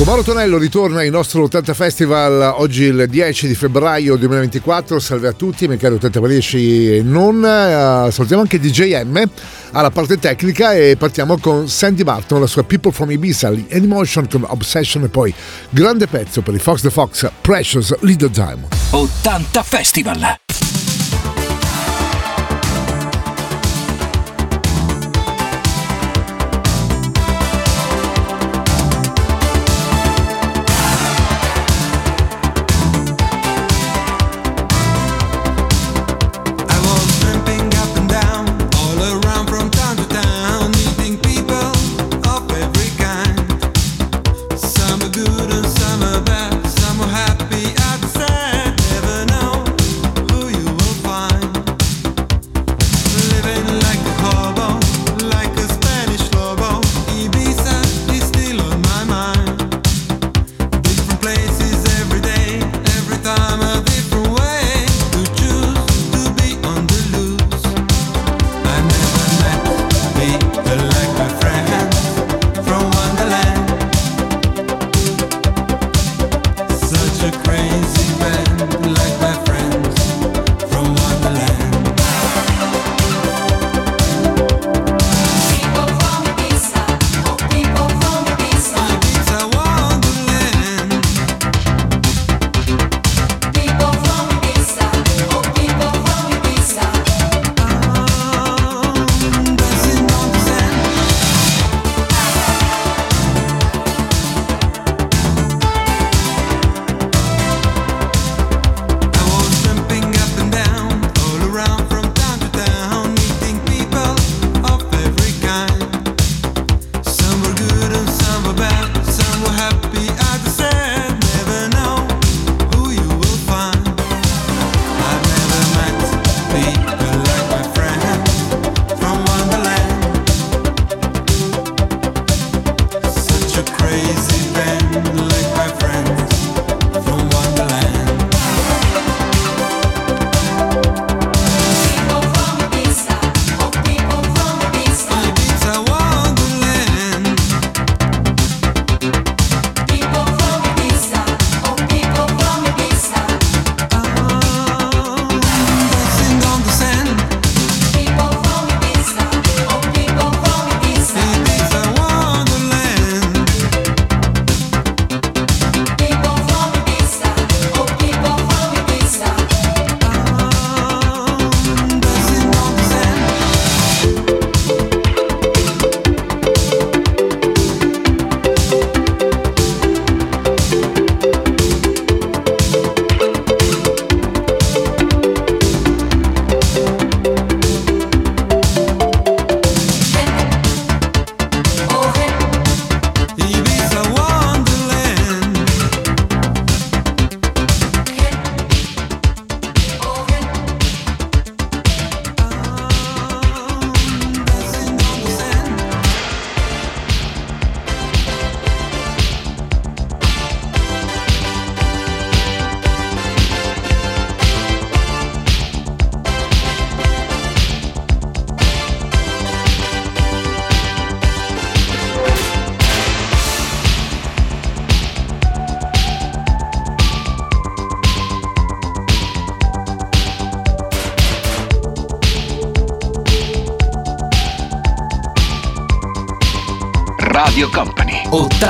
Con Mauro Tonello ritorna il nostro 80 Festival oggi il 10 di febbraio 2024. Salve a tutti, miei cari 80 Parisi e non. Uh, salutiamo anche DJM alla parte tecnica e partiamo con Sandy Barton, la sua People from Ibiza, Emotion con Obsession e poi grande pezzo per i Fox the Fox, Precious Little Time. 80 Festival.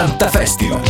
80 Festival.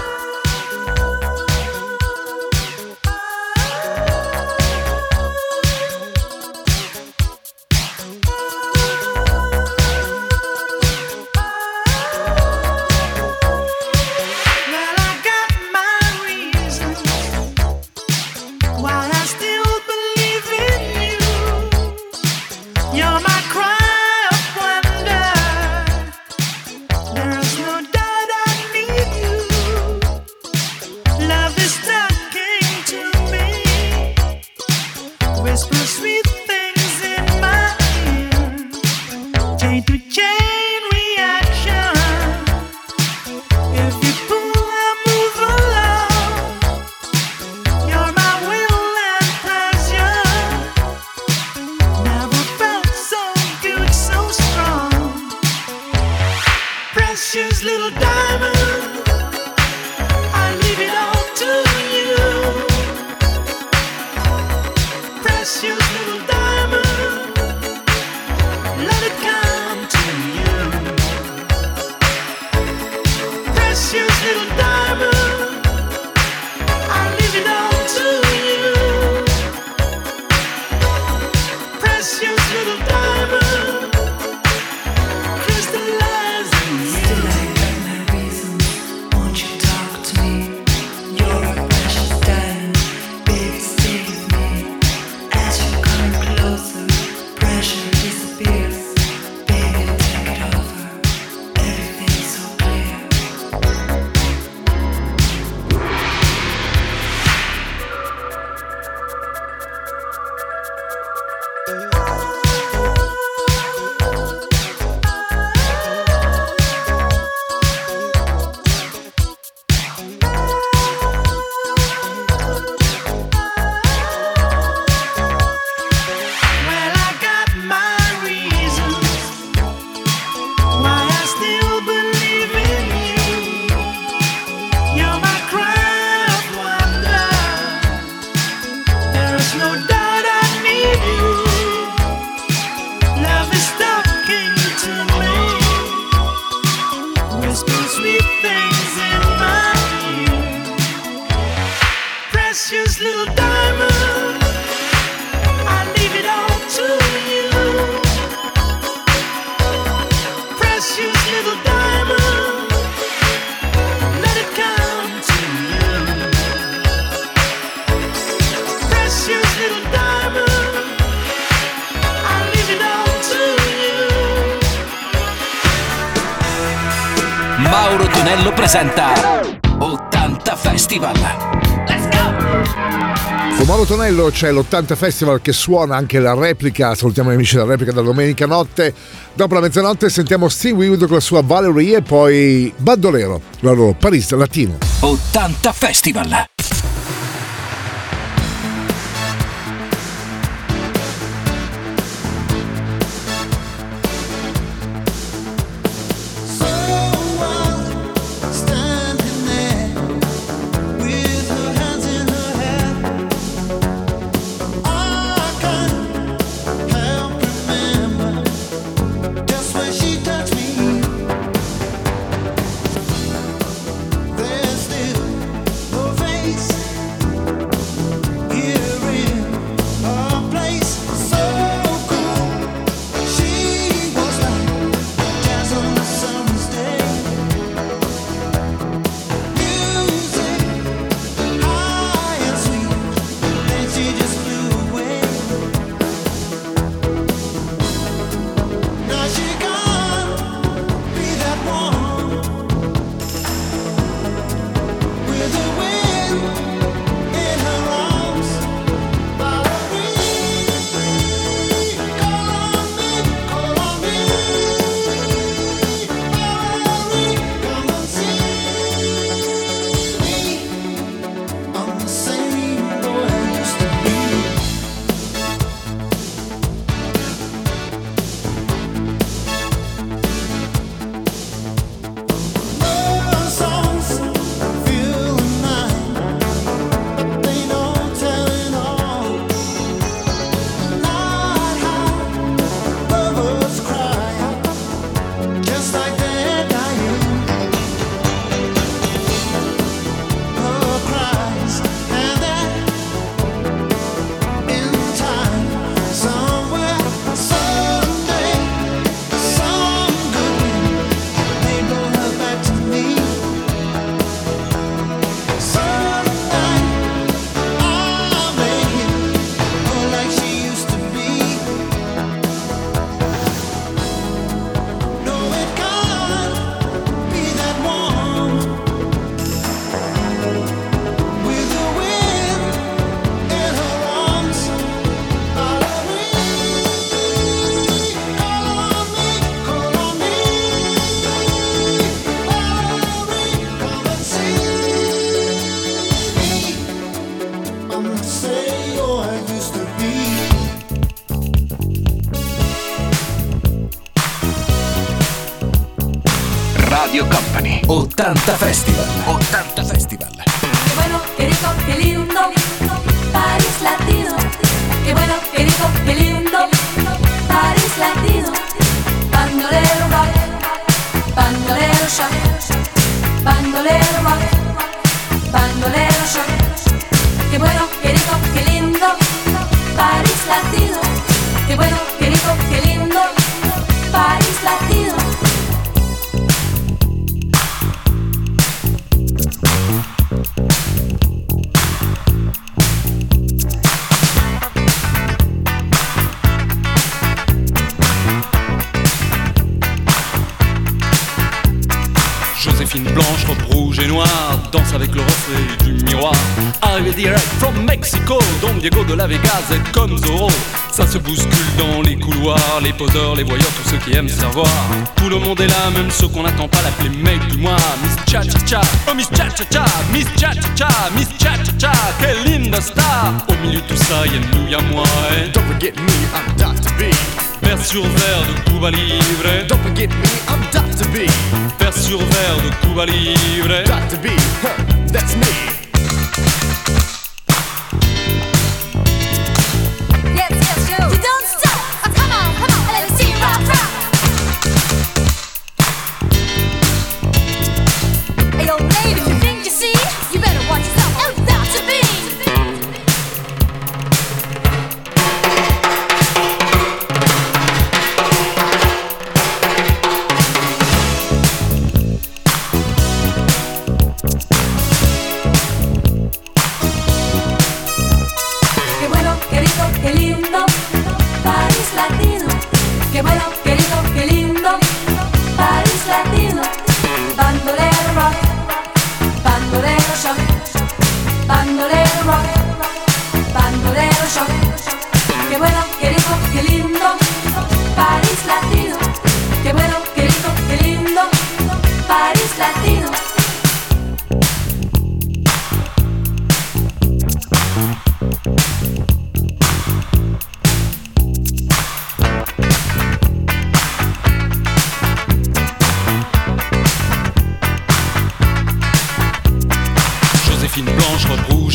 Presenta 80 Festival. Let's go! Con Mauro Tonello c'è l'80 Festival che suona anche la replica. Salutiamo gli amici della replica da domenica notte. Dopo la mezzanotte sentiamo Steve Winwood con la sua Valerie e poi Bandolero, la loro Paris Latino. 80 Festival. 80 Festival. 80 Festival. Qué bueno, qué rico, qué lindo. Paris Latino. Qué bueno, qué rico, qué lindo. Paris Latino. Bandolero rock. Bandolero shock. Bandolero rock. Bandolero shock. Qué bueno, danse avec le reflet du miroir. Arrivé direct from Mexico, Don Diego de la Vegas est comme Zorro. Ça se bouscule dans les couloirs, les poseurs, les voyeurs, tous ceux qui aiment se revoir. Tout le monde est là, même ceux qu'on n'attend pas l'appeler mec du mois. Miss Cha Cha Cha, oh Miss Cha Cha Cha, Miss Cha Cha Cha, Miss Cha Cha Cha, quelle linda star. Au milieu de tout ça, y'a nous, y'a moi. eh. Don't forget me, I'm Dr. B. Vers sur verre de Cuba Libre. Don't forget me, I'm Dr. B. Vers sur verre de Cuba Libre. Dr. B, huh, that's me.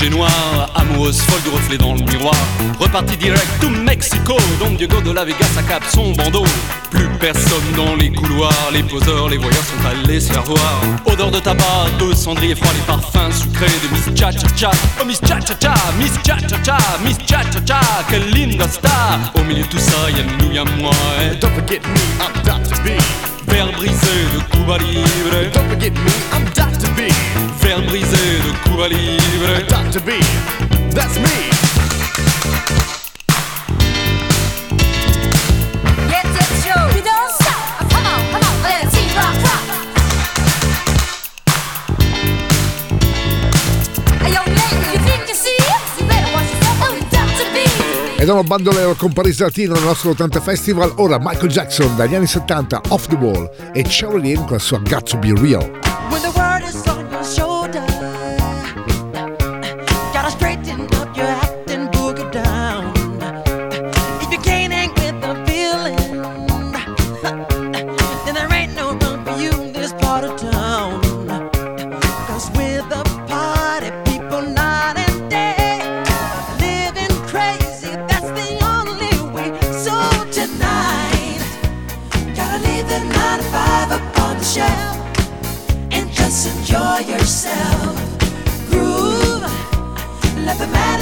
Et noire, amoureuse folle du reflet dans le miroir. Reparti direct to Mexico, Don Diego de la Vegas à cap son bandeau. Plus personne dans les couloirs, les poseurs, les voyeurs sont allés se faire voir. Odeur de tabac, de cendrier froid, les parfums sucrés de Miss Cha Cha Cha. Oh Miss Cha Cha Cha, Miss Cha Cha Cha, Miss Cha Cha Cha, quelle linda star. Au milieu de tout ça, y'a nous, y'a moi. eh. Don't forget me, I'm Dr. B. Verre brisé de Cuba Libre. Don't forget me, I'm Dr. B. Verre brisé de Cuba Libre. Dr. B, that's me. Oh. Oh. Ed è un bandolero con Paris Latino nel nostro 80 Festival. Ora Michael Jackson dagli anni 70, Off the Wall e Cheryl Lynn con la sua Got to Be Real.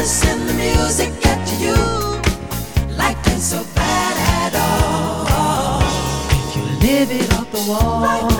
Let the music get to you. So bad at all. If you live it off the wall.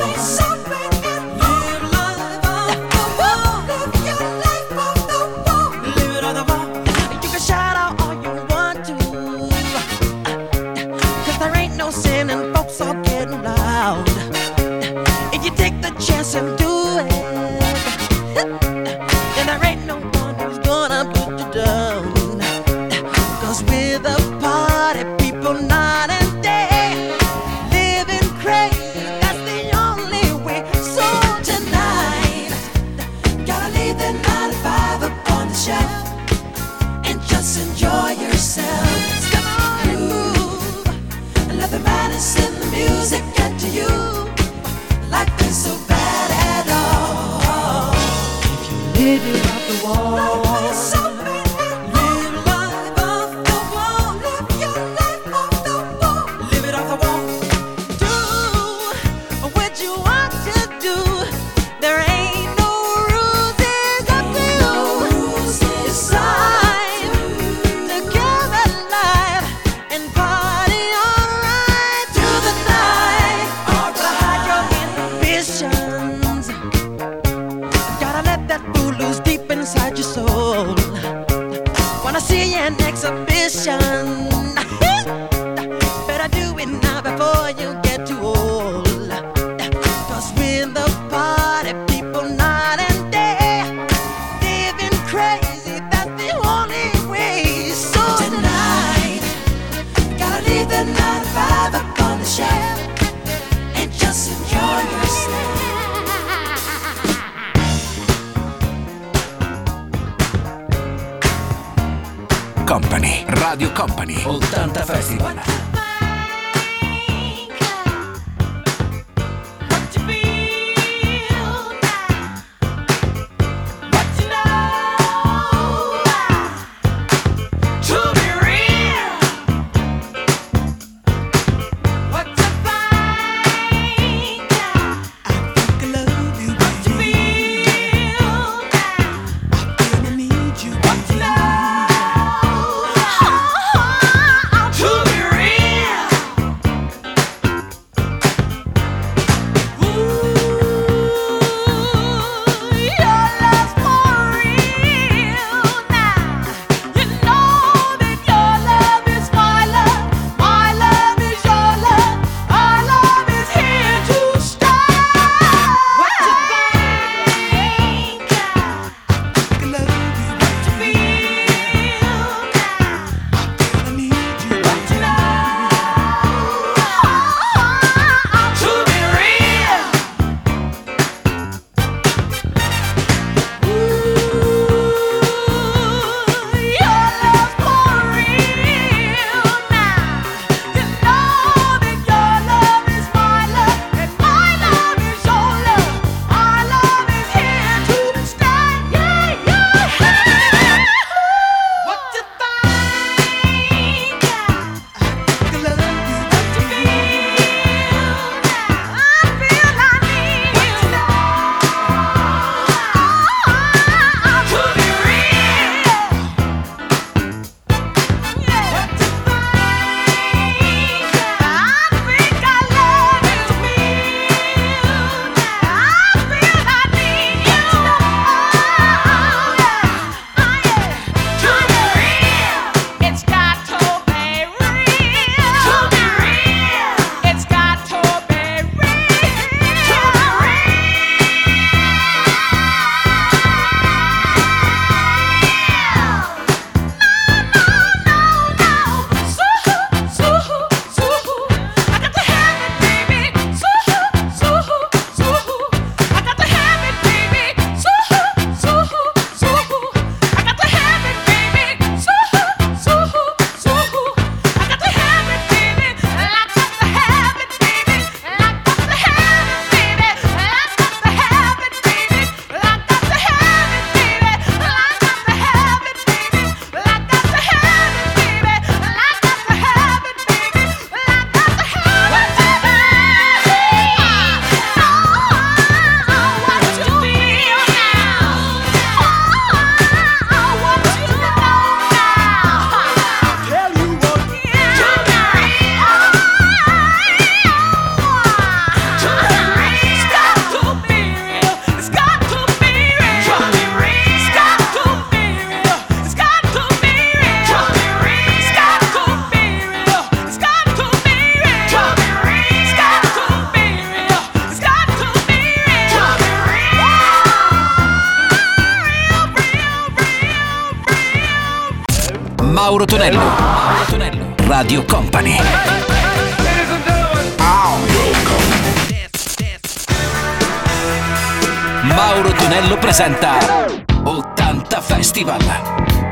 presenta 80 Festival.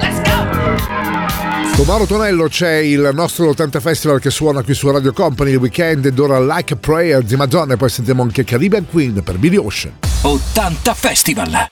Let's go! Tomorrow Tonello c'è il nostro 80 Festival che suona qui su Radio Company il weekend ed ora Like a Prayer di Madonna e poi sentiamo anche Caribbean Queen per Billy Ocean. 80 Festival.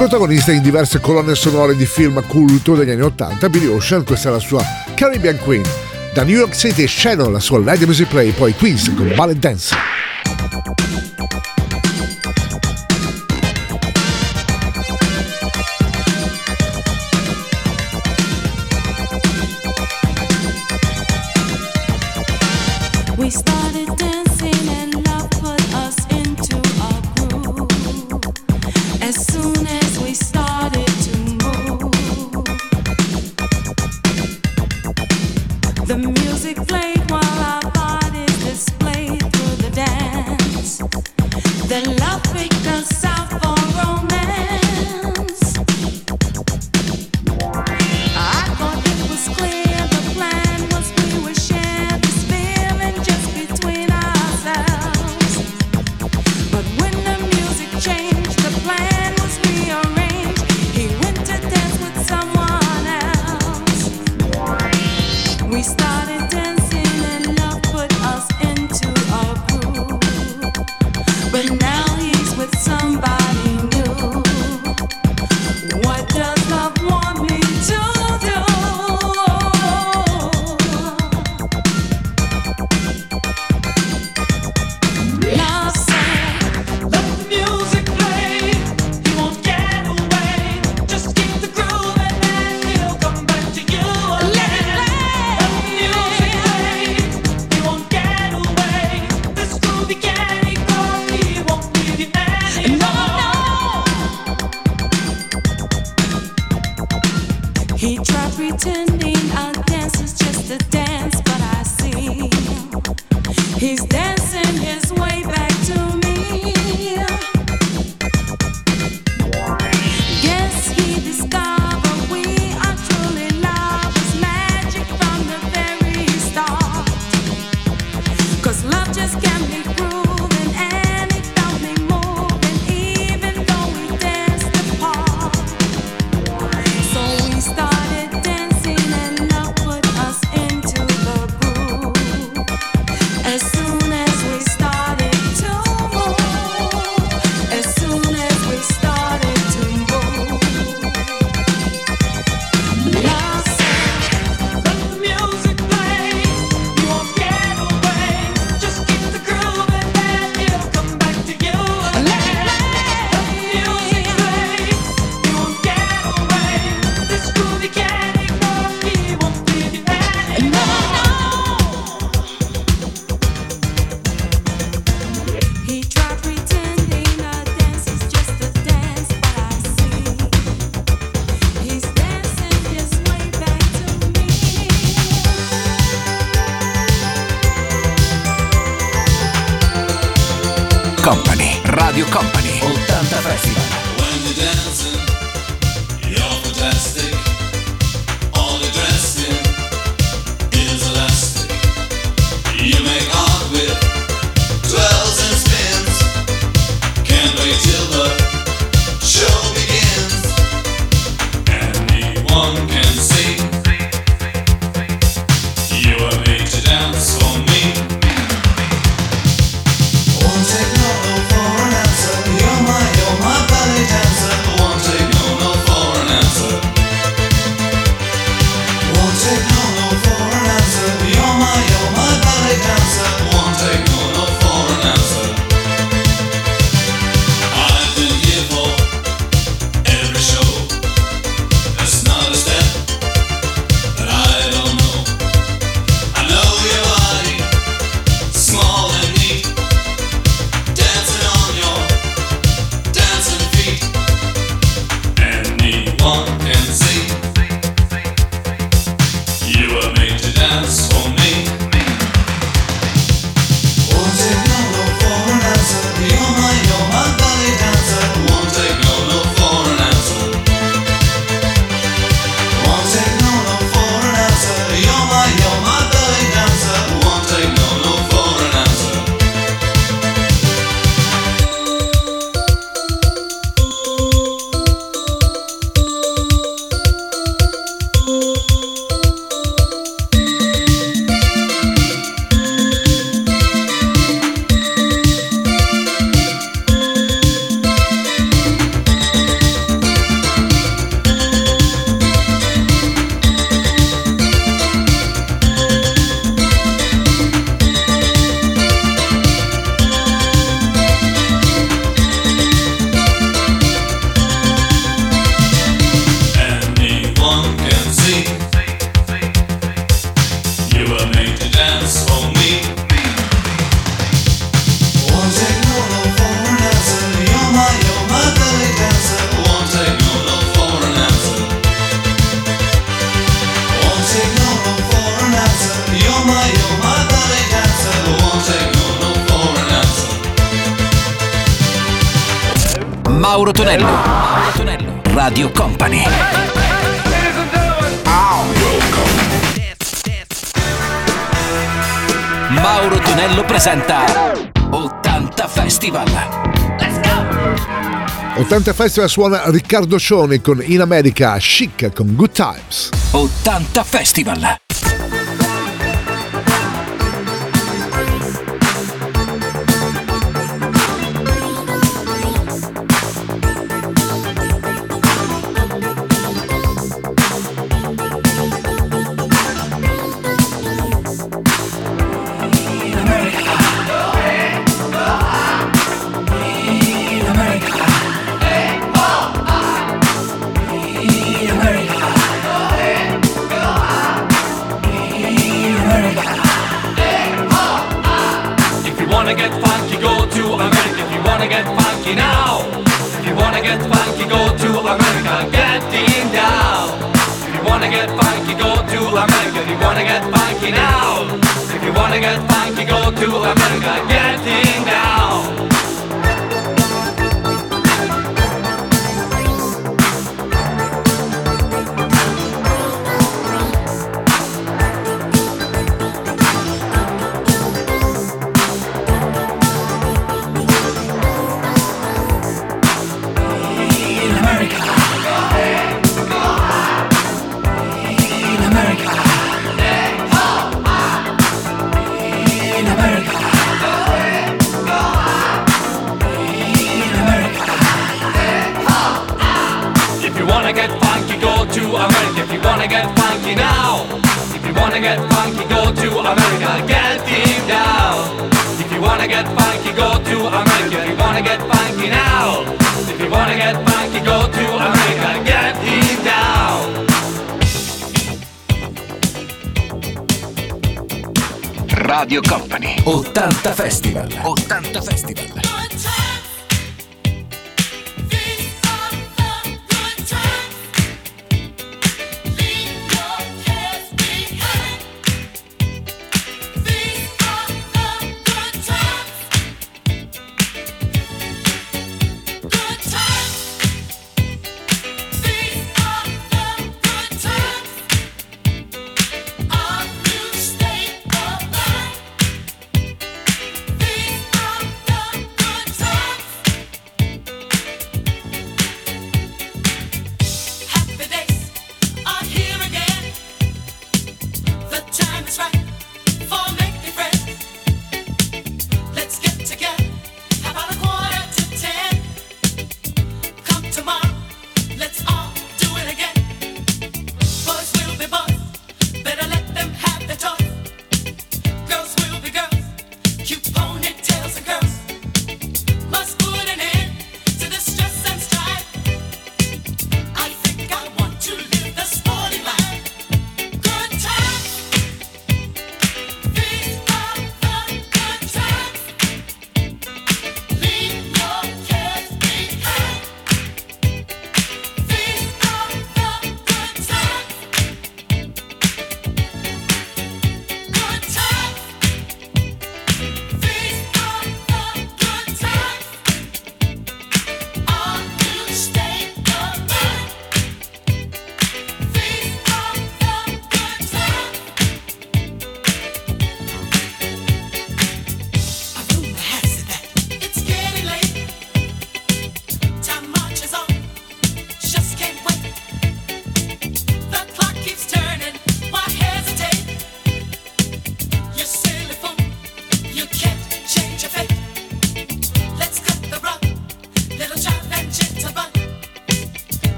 Protagonista in diverse colonne sonore di film culto degli anni 80, Billy Ocean, questa è la sua Caribbean Queen. Da New York City Shadow, la sua Lady Music Play, poi Queens con Ballet Dance. presenta 80 Festival. Let's go! 80 Festival suona Riccardo Scione con In America Chic con Good Times. 80 Festival. wanna get funky now, if you wanna get funky, go to America, get deep down. If you wanna get funky, go to America. If you wanna get funky now, if you wanna get funky, go to America, get deep down. Radio Company. 80 Festival. 80 Festival.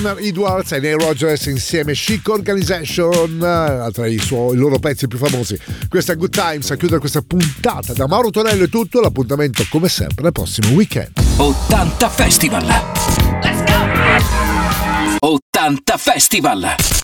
Bernard Edwards e Neil Rogers insieme Chic Organization, eh, tra i, suoi, i loro pezzi più famosi. Questa è Good Times a chiudere questa puntata. Da Mauro Tonello è tutto, l'appuntamento come sempre nel prossimo weekend. 80 Festival. 80 Festival.